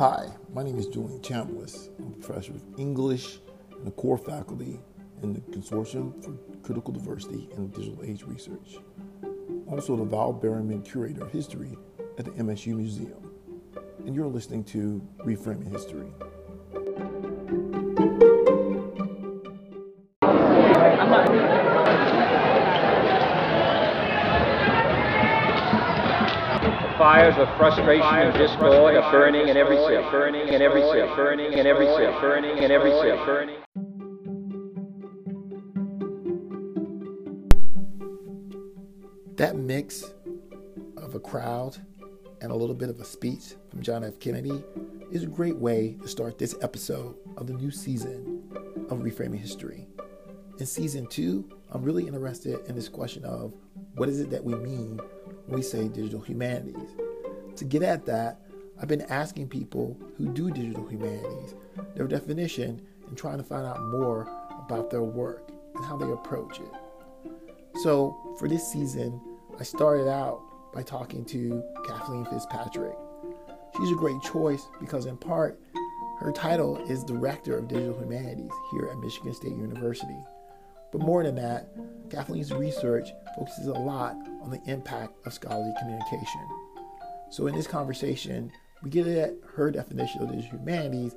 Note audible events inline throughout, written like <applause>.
Hi, my name is Julian Chambliss. I'm a professor of English and a core faculty in the Consortium for Critical Diversity and Digital Age Research. Also, the Val Berryman Curator of History at the MSU Museum. And you're listening to Reframing History. Fires of frustration and discord are burning in every cell, burning in every cell, burning in every cell, burning in every cell, burning. That mix of a crowd and a little bit of a speech from John F. Kennedy is a great way to start this episode of the new season of Reframing History. In season two, I'm really interested in this question of what is it that we mean when we say digital humanities. To get at that, I've been asking people who do digital humanities their definition and trying to find out more about their work and how they approach it. So, for this season, I started out by talking to Kathleen Fitzpatrick. She's a great choice because, in part, her title is Director of Digital Humanities here at Michigan State University. But more than that, Kathleen's research focuses a lot on the impact of scholarly communication. So in this conversation, we get at her definition of the humanities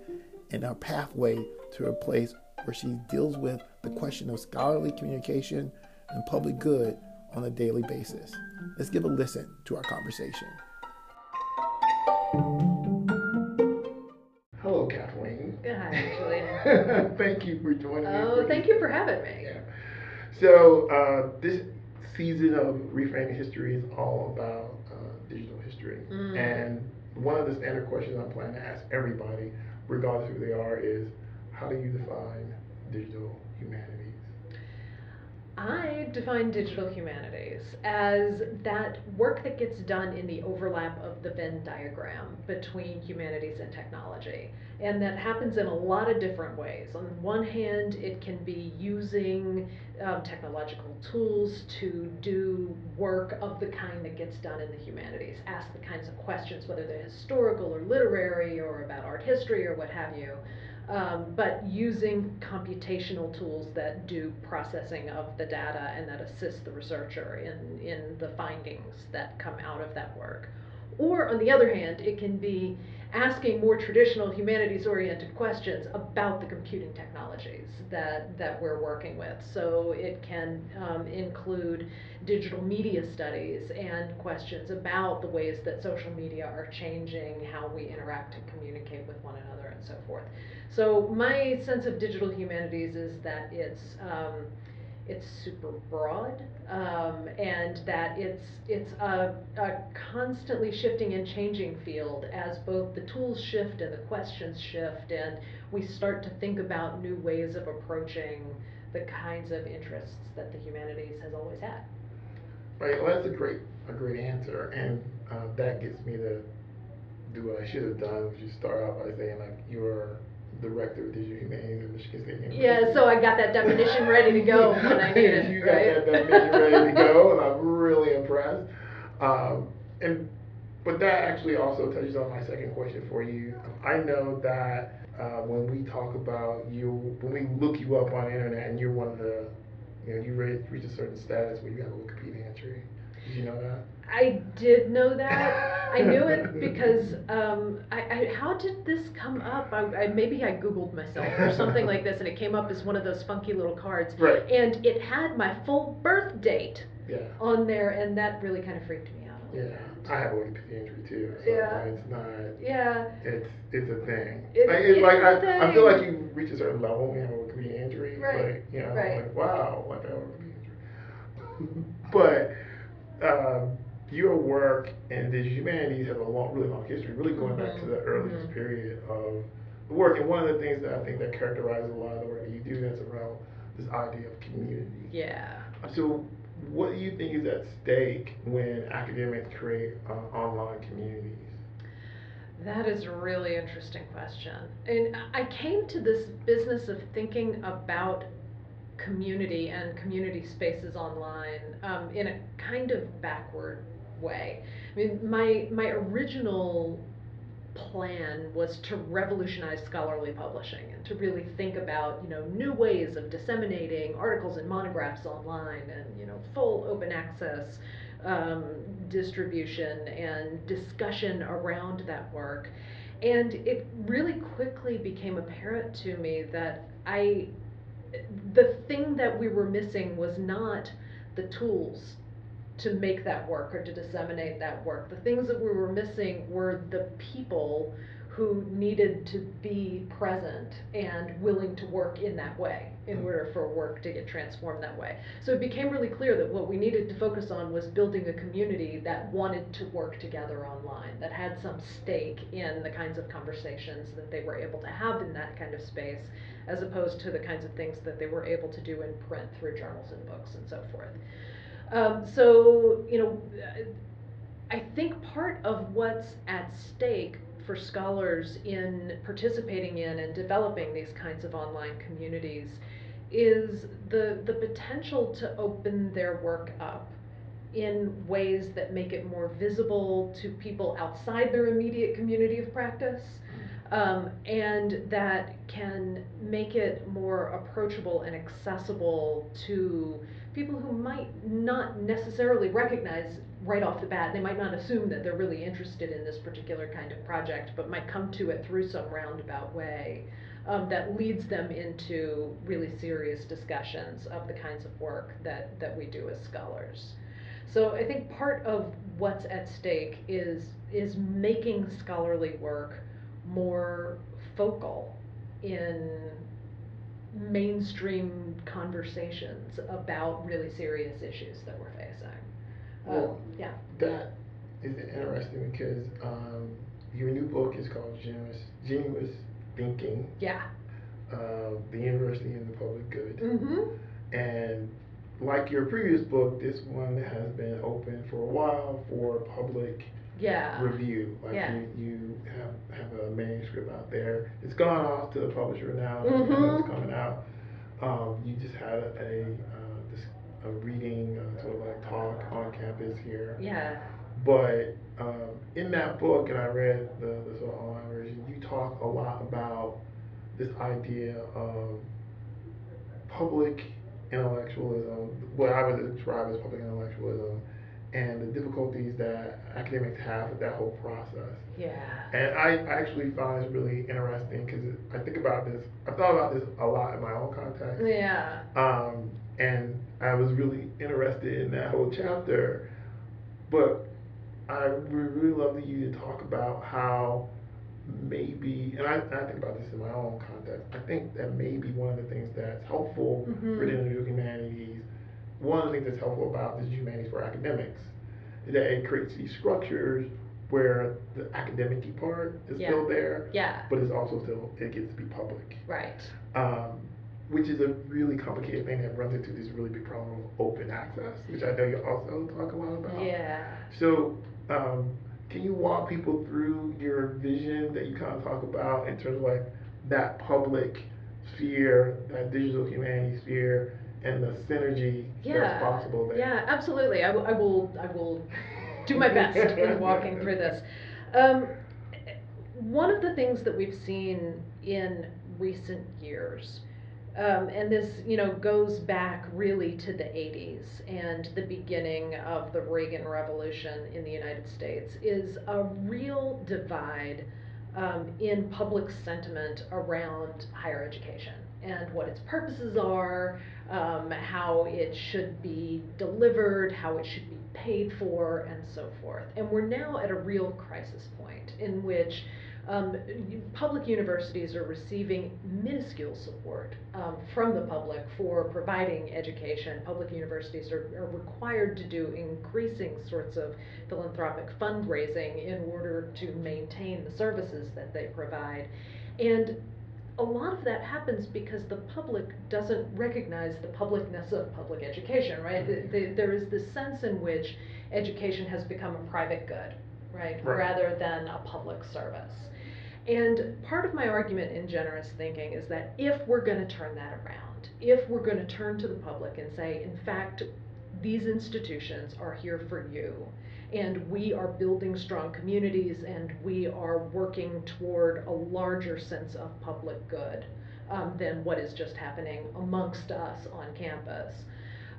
and our pathway to a place where she deals with the question of scholarly communication and public good on a daily basis. Let's give a listen to our conversation. Hello, Kathleen. Hi, Julian. <laughs> thank you for joining me. Oh, thank you for having me. Yeah. So uh, this season of Reframing History is all about digital history. Mm. And one of the standard questions I'm planning to ask everybody, regardless of who they are, is how do you define digital humanities? I define digital humanities as that work that gets done in the overlap of the Venn diagram between humanities and technology. And that happens in a lot of different ways. On one hand, it can be using um, technological tools to do work of the kind that gets done in the humanities, ask the kinds of questions, whether they're historical or literary or about art history or what have you um, but using computational tools that do processing of the data and that assist the researcher in, in the findings that come out of that work. Or on the other hand, it can be asking more traditional humanities oriented questions about the computing technologies that, that we're working with. So it can um, include digital media studies and questions about the ways that social media are changing how we interact and communicate with one another and so forth. So my sense of digital humanities is that it's um, it's super broad um, and that it's it's a, a, constantly shifting and changing field as both the tools shift and the questions shift and we start to think about new ways of approaching the kinds of interests that the humanities has always had. Right. Well, that's a great a great answer, and uh, that gets me to do what I should have done, which is start out by saying like you're the director of digital humanities at Michigan State University. Yeah, so I got that definition ready to go when I <laughs> need it. you got right? that definition ready to go, and I'm really impressed. Um, and but that actually also touches on my second question for you. I know that uh, when we talk about you, when we look you up on the internet, and you're one of the, you know, you reach, reach a certain status where you have a Wikipedia entry. Did you know that? I did know that. I knew it <laughs> because um, I, I, how did this come up? I, I, maybe I Googled myself or something like this, and it came up as one of those funky little cards. Right. And it had my full birth date yeah. on there, and that really kind of freaked me out. Yeah, bit. I have a Wikipedia entry too. So yeah. It's not. Yeah. It's it's a thing. It, like, it's it like I, thing. I feel like you reach a certain level when you have a Wikipedia entry. Right. Like, you know, right. like wow, like I have a Wikipedia entry. <laughs> but. Um, your work in digital humanities has a long, really long history, really going back to the Mm-hmm. earliest Mhm. period of the work. And one of the things that I think that characterizes a lot of the work that you do is around this idea of community. Yeah. So, what do you think is at stake when academics create uh, online communities? That is a really interesting question. And I came to this business of thinking about community and community spaces online um, in a kind of backward way. I mean, my my original plan was to revolutionize scholarly publishing and to really think about you know new ways of disseminating articles and monographs online and you know full open access um, distribution and discussion around that work and it really quickly became apparent to me that I the thing that we were missing was not the tools to make that work or to disseminate that work. The things that we were missing were the people who needed to be present and willing to work in that way in Mm. order for work to get transformed that way. So it became really clear that what we needed to focus on was building a community that wanted to work together online, that had some stake in the kinds of conversations that they were able to have in that kind of space, as opposed to the kinds of things that they were able to do in print through journals and books and so forth. Um, so, you know, I think part of what's at stake for scholars in participating in and developing these kinds of online communities is the, the potential to open their work up in ways that make it more visible to people outside their immediate community of practice. Um, and that can make it more approachable and accessible to people who might not necessarily recognize right off the bat, they might not assume that they're really interested in this particular kind of project, but might come to it through some roundabout way um, that leads them into really serious discussions of the kinds of work that, that we do as scholars. So I think part of what's at stake is, is making scholarly work more focal in mainstream conversations about really serious issues that we're facing. Um, Well, yeah. That is interesting because um, your new book is called Generous, Genuous Thinking, Yeah. uh, the University and the Public Good. Mm-hmm. And like your previous book, this one has been open for a while for public Yeah. review. Like Yeah. you, you have, have a manuscript out there. It's gone off to the publisher now. Mhm. It's coming out. Um, you just had a, a, reading, uh, sort of like talk on campus here. Yeah. But um, in that book, and I read the, the sort of online version, you talk a lot about this idea of public intellectualism, what I would describe as public intellectualism, and the difficulties that academics have with that whole process. Yeah. And I actually find this really interesting because I think about this, I've thought about this a lot in my own context. Yeah. Um, and I was really interested in that whole chapter. But I would really love that you to talk about how maybe, and I, I think about this in my own context, I think that maybe one of the things that's helpful Mhm. for the individual humanities, one of the things that's helpful about the humanities for academics, is that it creates these structures where the academic part is Yeah. still there, Yeah. but it's also still, it gets to be public Right. um, which is a really complicated thing that runs into this really big problem of open access, which I know you also talk a lot about. Yeah. So, um, can you walk people through your vision that you kind of talk about in terms of like that public sphere, that digital humanity sphere, and the synergy Yeah. that's possible there? Yeah, absolutely. I will, I will, I will do my best <laughs> in walking through this. Um, one of the things that we've seen in recent years, um, and this, you know, goes back really to the 80s and the beginning of the Reagan Revolution in the United States, is a real divide um, in public sentiment around higher education and what its purposes are, um, how it should be delivered, how it should be paid for, and so forth. And we're now at a real crisis point in which um, public universities are receiving minuscule support um, from the public for providing education. Public universities are, are required to do increasing sorts of philanthropic fundraising in order to maintain the services that they provide. And a lot of that happens because the public doesn't recognize the publicness of public education, right? The, the, there is this sense in which education has become a private good, right? Right. Rather than a public service. And part of my argument in generous thinking is that if we're going to turn that around, if we're going to turn to the public and say, in fact, these institutions are here for you, and we are building strong communities and we are working toward a larger sense of public good um, than what is just happening amongst us on campus.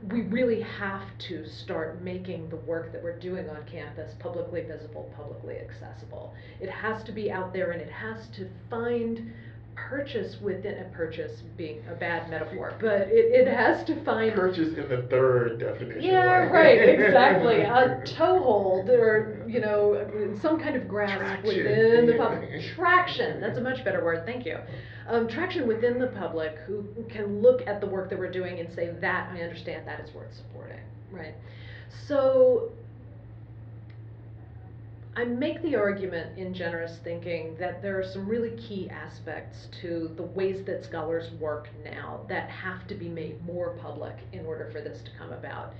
We really have to start making the work that we're doing on campus publicly visible, publicly accessible. It has to be out there and it has to find purchase within a purchase being a bad metaphor, but it, it has to find Purchase in the third definition. yeah, right, <laughs> exactly. A <laughs> toehold or, you know, some kind of grasp Traction. within the public. <laughs> Traction, that's a much better word, thank you. Um, traction within the public who can look at the work that we're doing and say, that, I understand, that is worth supporting, right? So I make the argument in generous thinking that there are some really key aspects to the ways that scholars work now that have to be made more public in order for this to come about.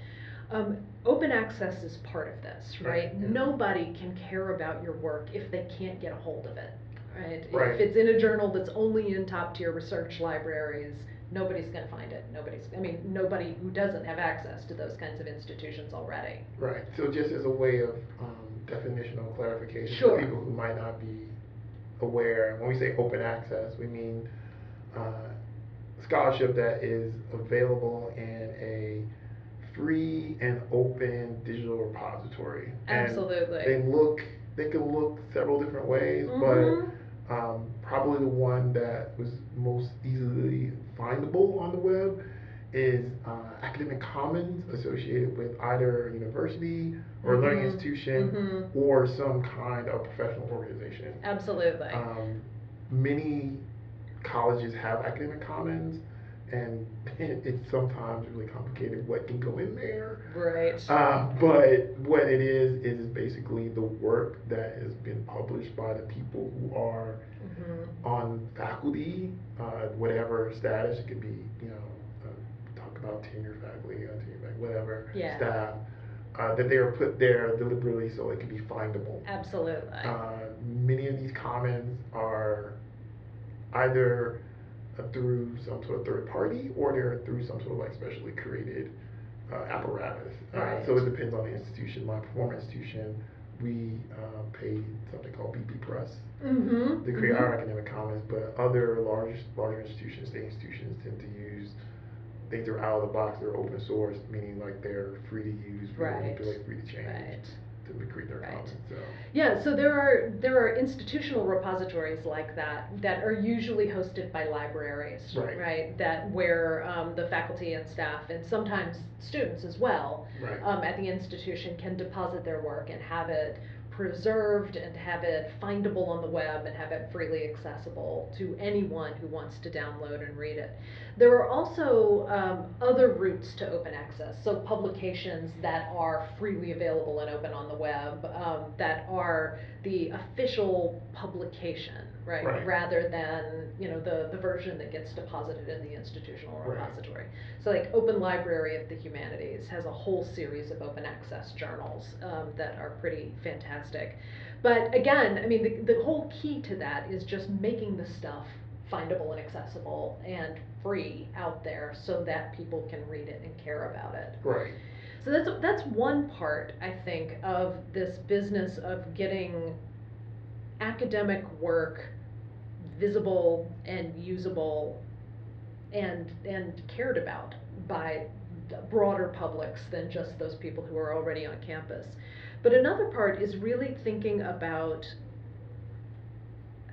Um, open access is part of this, Right, yeah. Nobody can care about your work if they can't get a hold of it, right? Right. If it's in a journal that's only in top tier research libraries, nobody's going to find it. Nobody's, I mean, nobody who doesn't have access to those kinds of institutions already. Right, so just as a way of um, definitional clarification Sure. for people who might not be aware, when we say open access, we mean uh, scholarship that is available in a free and open digital repository. And Absolutely. they look, they can look several different ways, Mhm. but um, probably the one that was most easily findable on the web is uh, academic commons associated with either a university or a learning institution Mhm. or some kind of professional organization. Absolutely. Um, many colleges have academic commons, and it's sometimes really complicated what can go in there. right. Uh, but what it is is basically the work that has been published by the people who are Mhm. on faculty, uh, whatever status. It could be, you know, uh, talk about tenure faculty, uh, tenure faculty, whatever Yeah. staff. Uh, that they are put there deliberately so it can be findable. Absolutely. Uh, many of these comments are either through some sort of third party or they're through some sort of like specially created uh, apparatus. Uh, so it depends on the institution. My former institution, we uh, paid something called bepress mm-hmm. to create our academic commons, but other large larger institutions, state institutions, tend to use things that are out of the box. They're open source, meaning like they're free to use, free Right. to manipulate, free to change Right. To create their Right. So. Yeah, so there are there are institutional repositories like that that are usually hosted by libraries, Right. That where um, the faculty and staff and sometimes students as well Right. um, at the institution can deposit their work and have it preserved and have it findable on the web and have it freely accessible to anyone who wants to download and read it. There are also um, other routes to open access, so publications that are freely available and open on the web um, that are the official publication, right? Right. Rather than you know the the version that gets deposited in the institutional Right. repository. So like Open Library of the Humanities has a whole series of open access journals um, that are pretty fantastic. But again, I mean, the, the whole key to that is just making the stuff findable and accessible and free out there so that people can read it and care about it. Right. So that's that's one part I think of this business of getting academic work visible and usable and and cared about by broader publics than just those people who are already on campus. But another part is really thinking about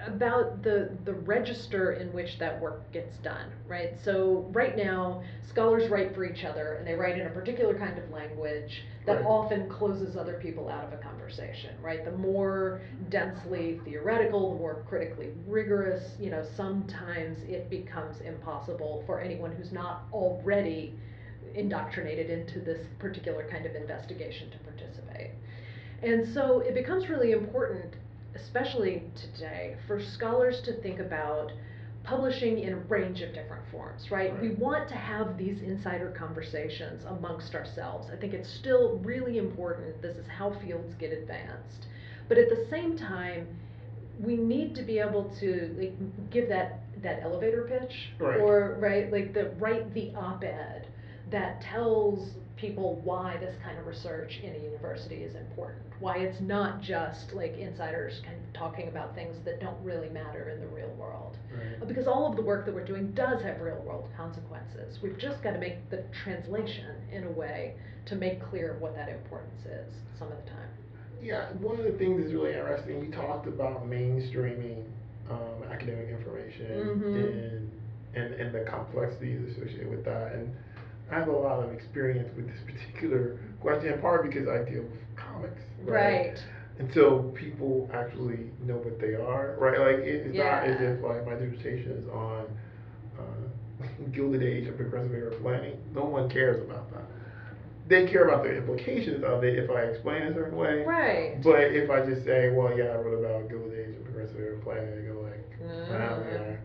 about the the register in which that work gets done, right? So right now, scholars write for each other, and they write in a particular kind of language that Right. often closes other people out of a conversation, right? The more densely theoretical, the more critically rigorous, you know, sometimes it becomes impossible for anyone who's not already indoctrinated into this particular kind of investigation to participate. And so it becomes really important, especially today, for scholars to think about publishing in a range of different forms, right? We want to have these insider conversations amongst ourselves. I think it's still really important. This is how fields get advanced. But at the same time, we need to be able to like give that that elevator pitch Right. or right like the write the op-ed that tells people why this kind of research in a university is important. Why it's not just like insiders kind of talking about things that don't really matter in the real world. Right. Because all of the work that we're doing does have real world consequences. We've just got to make the translation in a way to make clear what that importance is some of the time. Yeah, one of the things that's really interesting, you talked about mainstreaming um, academic information Mhm. and, and and the complexities associated with that. And I have a lot of experience with this <laughs> particular question, in part because I deal with comics, right? And so people actually know what they are, right? Like it, it's not as if like my dissertation is on uh, <laughs> Gilded Age of progressive era planning. No one cares about that. They care about the implications of it if I explain it a certain way. Right. But if I just say, well, yeah, I wrote about Gilded Age and progressive era planning, they go like, yeah.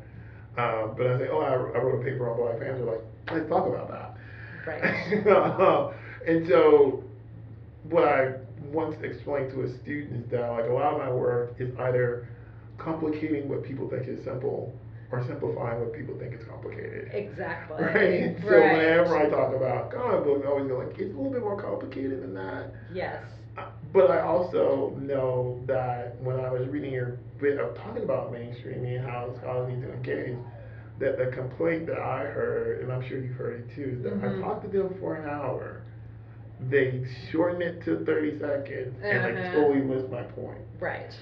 Uh, but I say, oh, I, I wrote a paper on Black Panther, like, let's talk about that. Right. <laughs> and so, what I once explained to a student is that, like, a lot of my work is either complicating what people think is simple or simplifying what people think is complicated. Exactly. <laughs> Right? So Right. whenever I talk about comic books, I always go like, it's a little bit more complicated than that. Yes. Uh, But I also know that when I was reading your bit of talking about mainstreaming and how scholars need to engage, that the complaint that I heard, and I'm sure you've heard it too, is that Mhm. I talked to them for an hour. They shorten it to 30 seconds and they Uh-huh. totally missed my point. Right.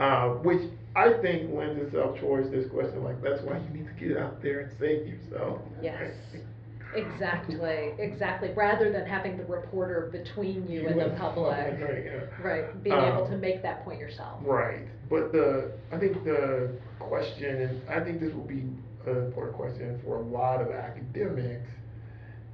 Uh, which I think lends itself towards this question like, that's why you need to get out there and save yourself. Yes. Exactly. Exactly. Rather than having the reporter between you and the public. <laughs> Right. Being able Um, to make that point yourself. Right, but the, I think the question, and I think this will be an important question for a lot of academics,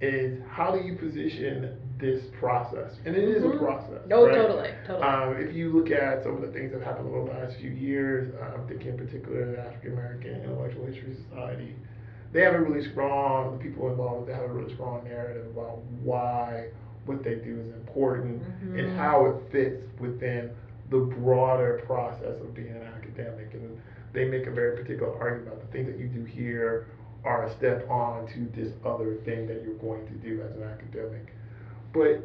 is how do you position this process? And it is a Mhm. process. No, right? totally, totally. Um, if you look at some of the things that have happened over the last few years, I'm thinking in particular the African American Intellectual History Society, they have a really strong, the people involved, they have a really strong narrative about why what they do is important and Mhm. how it fits within the broader process of being an academic. And they make a very particular argument about the things that you do here are a step on to this other thing that you're going to do as an academic. But,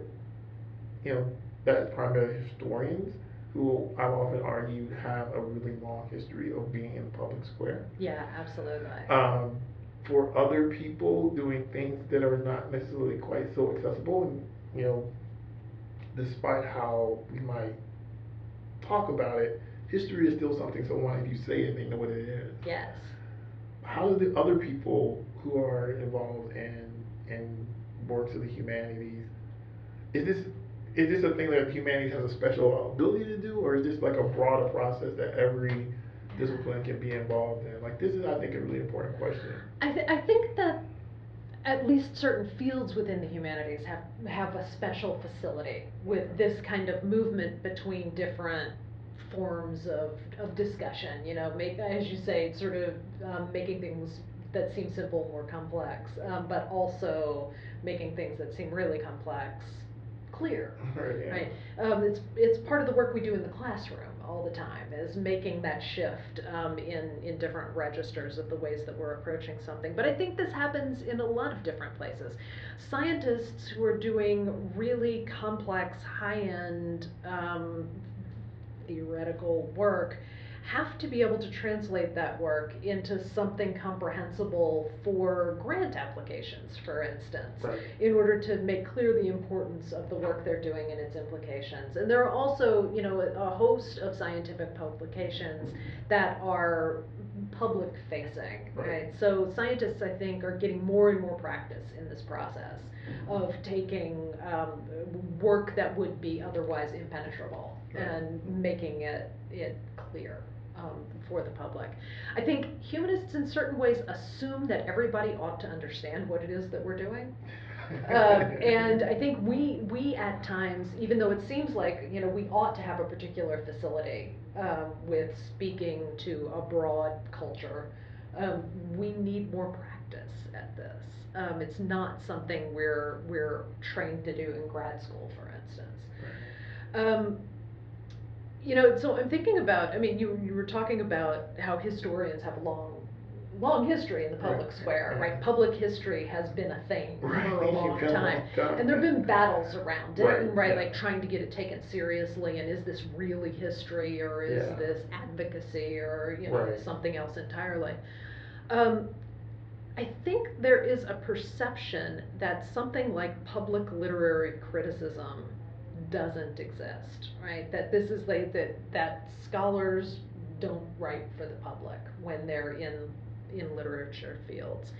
you know, that's primarily historians who I've often argued have a really long history of being in the public square. Yeah, absolutely. Um, for other people doing things that are not necessarily quite so accessible, and you know, despite how we might talk about it, history is still something someone, if you say it, they know what it is. yes. How do the other people who are involved in in works of the humanities, is this is this a thing that humanities has a special ability to do, or is this like a broader process that every discipline can be involved in? Like this is, I think, a really important question. I, th- I think that at least certain fields within the humanities have, have a special facility with this kind of movement between different forms of, of discussion, you know, make, as you say, sort of um, making things that seem simple more complex, um, but also making things that seem really complex clear. <laughs> Right, yeah. Right. Um, it's it's part of the work we do in the classroom all the time is making that shift um, in in different registers of the ways that we're approaching something. But I think this happens in a lot of different places. Scientists who are doing really complex, high end um, theoretical work have to be able to translate that work into something comprehensible for grant applications, for instance Right. in order to make clear the importance of the work they're doing and its implications. And there are also, you know, a, a host of scientific publications that are public facing, Right. right? So scientists, I think, are getting more and more practice in this process of taking um, work that would be otherwise impenetrable Right. and making it it clear um, for the public. I think humanists, in certain ways, assume that everybody ought to understand what it is that we're doing. <laughs> Um, and I think we we at times, even though it seems like you know we ought to have a particular facility um, with speaking to a broad culture, um, we need more practice at this. Um, it's not something we're we're trained to do in grad school, for instance. Um, you know, so I'm thinking about. I mean, you you were talking about how historians have long long history in the public Right, square, right. Public history has been a thing Right, for a long time. time. And there have been battles around it, Right, right, like trying to get it taken seriously, and is this really history, or is Yeah. this advocacy, or, you know, something else entirely? Um, I think there is a perception that something like public literary criticism doesn't exist, right? That this is like that that scholars don't write for the public when they're in in literature fields.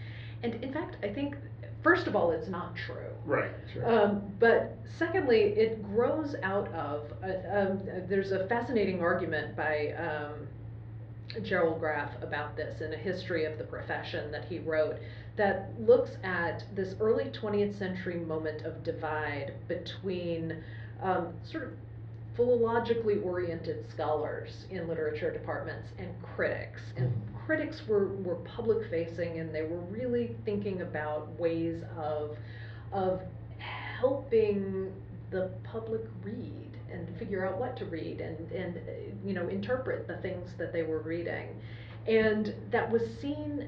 And in fact, I think first of all, it's not true. Right, sure. Um, but secondly, it grows out of, uh, um, there's a fascinating argument by um, Gerald Graff about this in a history of the profession that he wrote that looks at this early 20th century moment of divide between um, sort of philologically oriented scholars in literature departments and critics. And critics were, were public facing and they were really thinking about ways of, of helping the public read and figure out what to read and, and you know interpret the things that they were reading and that was seen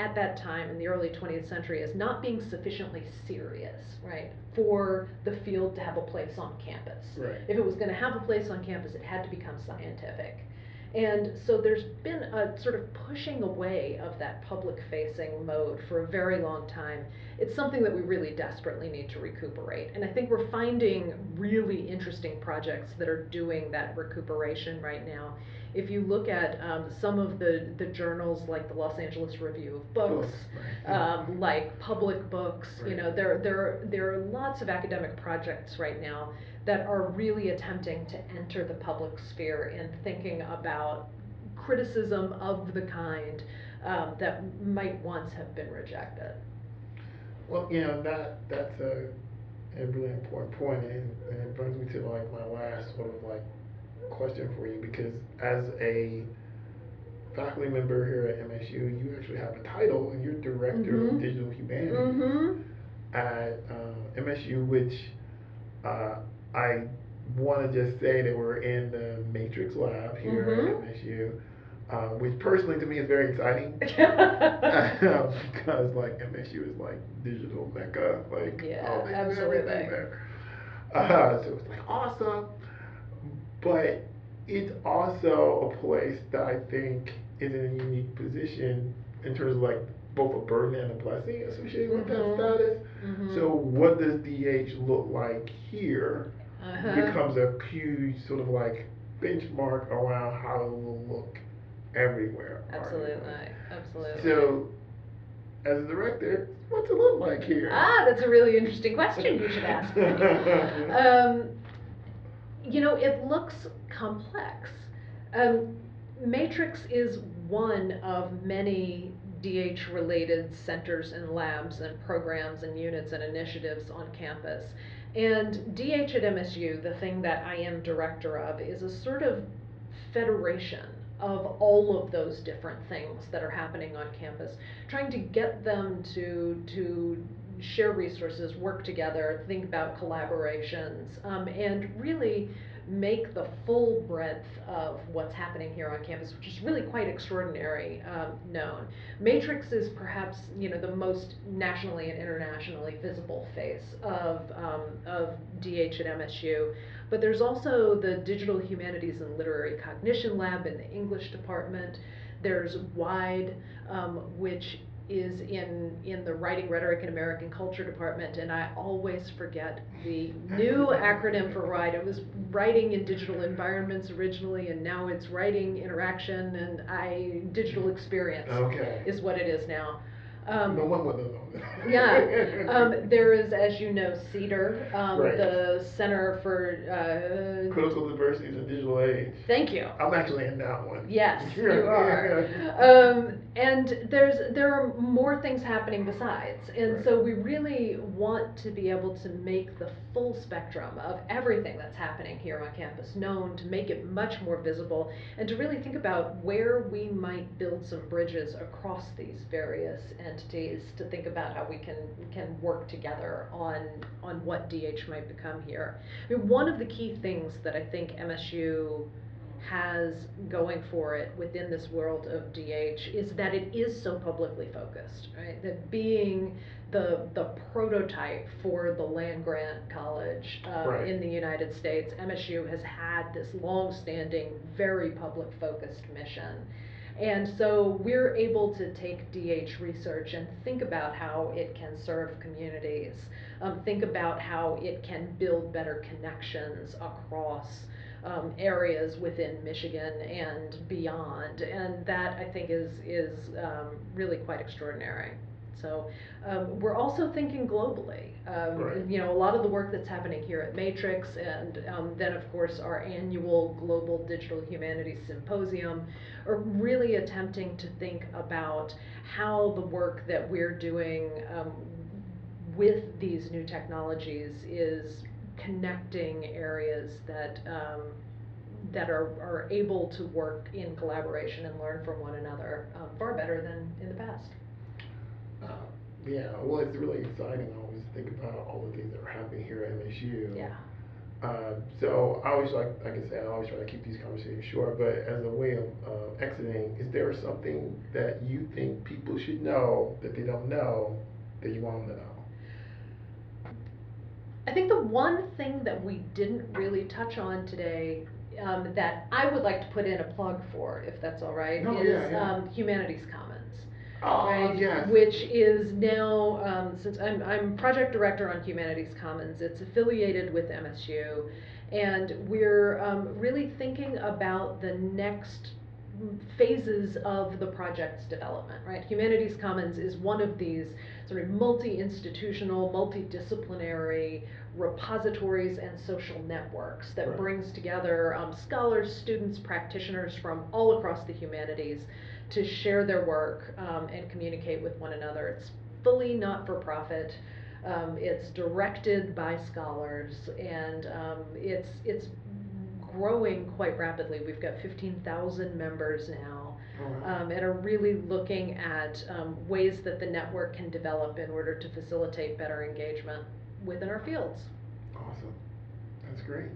at that time in the early 20th century as not being sufficiently serious right for the field to have a place on campus Right. if it was going to have a place on campus it had to become scientific and so there's been a sort of pushing away of that public facing mode for a very long time. It's something that we really desperately need to recuperate. And I think we're finding really interesting projects that are doing that recuperation right now. If you look at um, some of the, the journals like the Los Angeles Review of Books, Books, right. um, like public books, you know, there, there, there are lots of academic projects right now that are really attempting to enter the public sphere and thinking about criticism of the kind um, that might once have been rejected. Well, you know, that, that's a, a really important point, and, and it brings me to like my last sort of like question for you, because as a faculty member here at MSU, you actually have a title, and you're Director Mhm. of Digital Humanities Mm-hmm. at uh, MSU, which uh, I want to just say that we're in the Matrix Lab here Mhm. at MSU, uh, which personally to me is very exciting. <laughs> <laughs> because like MSU is like digital mecca, like Yeah, do absolutely. everything there. Uh, so it's like awesome, but it's also a place that I think is in a unique position in terms of like both a burden and a blessing associated with Mhm. that status. Mhm. So what does DH look like here Uh-huh. becomes a huge sort of like benchmark around how it will look everywhere. Absolutely, absolutely. So, as a director, what's it look like here? Ah, that's a really interesting question you should ask <laughs> um, you know, it looks complex. Um, Matrix is one of many DH related centers and labs and programs and units and initiatives on campus. And DH at MSU, the thing that I am director of, is a sort of federation of all of those different things that are happening on campus, trying to get them to to share resources, work together, think about collaborations, um, and really make the full breadth of what's happening here on campus, which is really quite extraordinary, um, known. Matrix is perhaps you know the most nationally and internationally visible face of um, of DH at MSU. But there's also the Digital Humanities and Literary Cognition Lab in the English department. There's WIDE, um, which is in, in the Writing, Rhetoric, and American Culture department, and I always forget the new acronym for WIDE. It was Writing in Digital Environments originally, and now it's Writing, Interaction, and I Digital Experience Okay. is what it is now. Um, no one would known that. <laughs> yeah, um, <laughs> there is, as you know, CEDAR, um, Right. the Center for, uh, Critical diversities in digital age. thank you. I'm actually in that one. Yes, <laughs> you are. Um, and there's there are more things happening besides, and Right. so we really want to be able to make the full spectrum of everything that's happening here on campus known, to make it much more visible, and to really think about where we might build some bridges across these various entities to think about how we can can work together on on what DH might become here. I mean, one of the key things that I think MSU has going for it within this world of DH is that it is so publicly focused, right? That being the the prototype for the land grant college uh, Right. in the United States, MSU has had this long-standing, very public-focused mission. And so we're able to take DH research and think about how it can serve communities, um, think about how it can build better connections across um, areas within Michigan and beyond. And that I think is, is um, really quite extraordinary. So um, we're also thinking globally. Um, Right. You know, a lot of the work that's happening here at Matrix, and um, then of course our annual Global Digital Humanities Symposium, are really attempting to think about how the work that we're doing um, with these new technologies is connecting areas that um, that are, are able to work in collaboration and learn from one another um, far better than in the past. Yeah, well, it's really exciting. I always think about all the things that are happening here at MSU. Yeah. Uh, so I always like, like I said, I always try to keep these conversations short. But as a way of uh, exiting, is there something that you think people should know that they don't know that you want them to know? I think the one thing that we didn't really touch on today um, that I would like to put in a plug for, if that's all right, No, is yeah, yeah. Um, Humanities Commons. Oh, right? yes. Which is now, um, since I'm, I'm project director on Humanities Commons, it's affiliated with MSU, and we're um, really thinking about the next phases of the project's development, right? Humanities Commons is one of these sort of multi-institutional, multidisciplinary repositories and social networks that Right. brings together um, scholars, students, practitioners from all across the humanities to share their work um, and communicate with one another. It's fully not for profit. Um, it's directed by scholars, and um, it's it's growing quite rapidly. We've got 15,000 members now. Um, and are really looking at um, ways that the network can develop in order to facilitate better engagement within our fields. Awesome. That's great.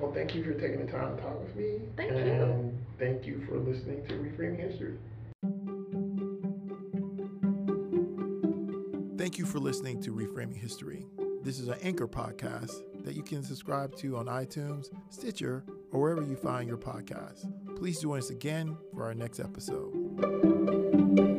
Well, thank you for taking the time to talk with me. Thank you. and thank you for listening to Reframing History. Thank you for listening to Reframing History. This is an anchor podcast that you can subscribe to on iTunes, Stitcher, or wherever you find your podcasts. Please join us again for our next episode.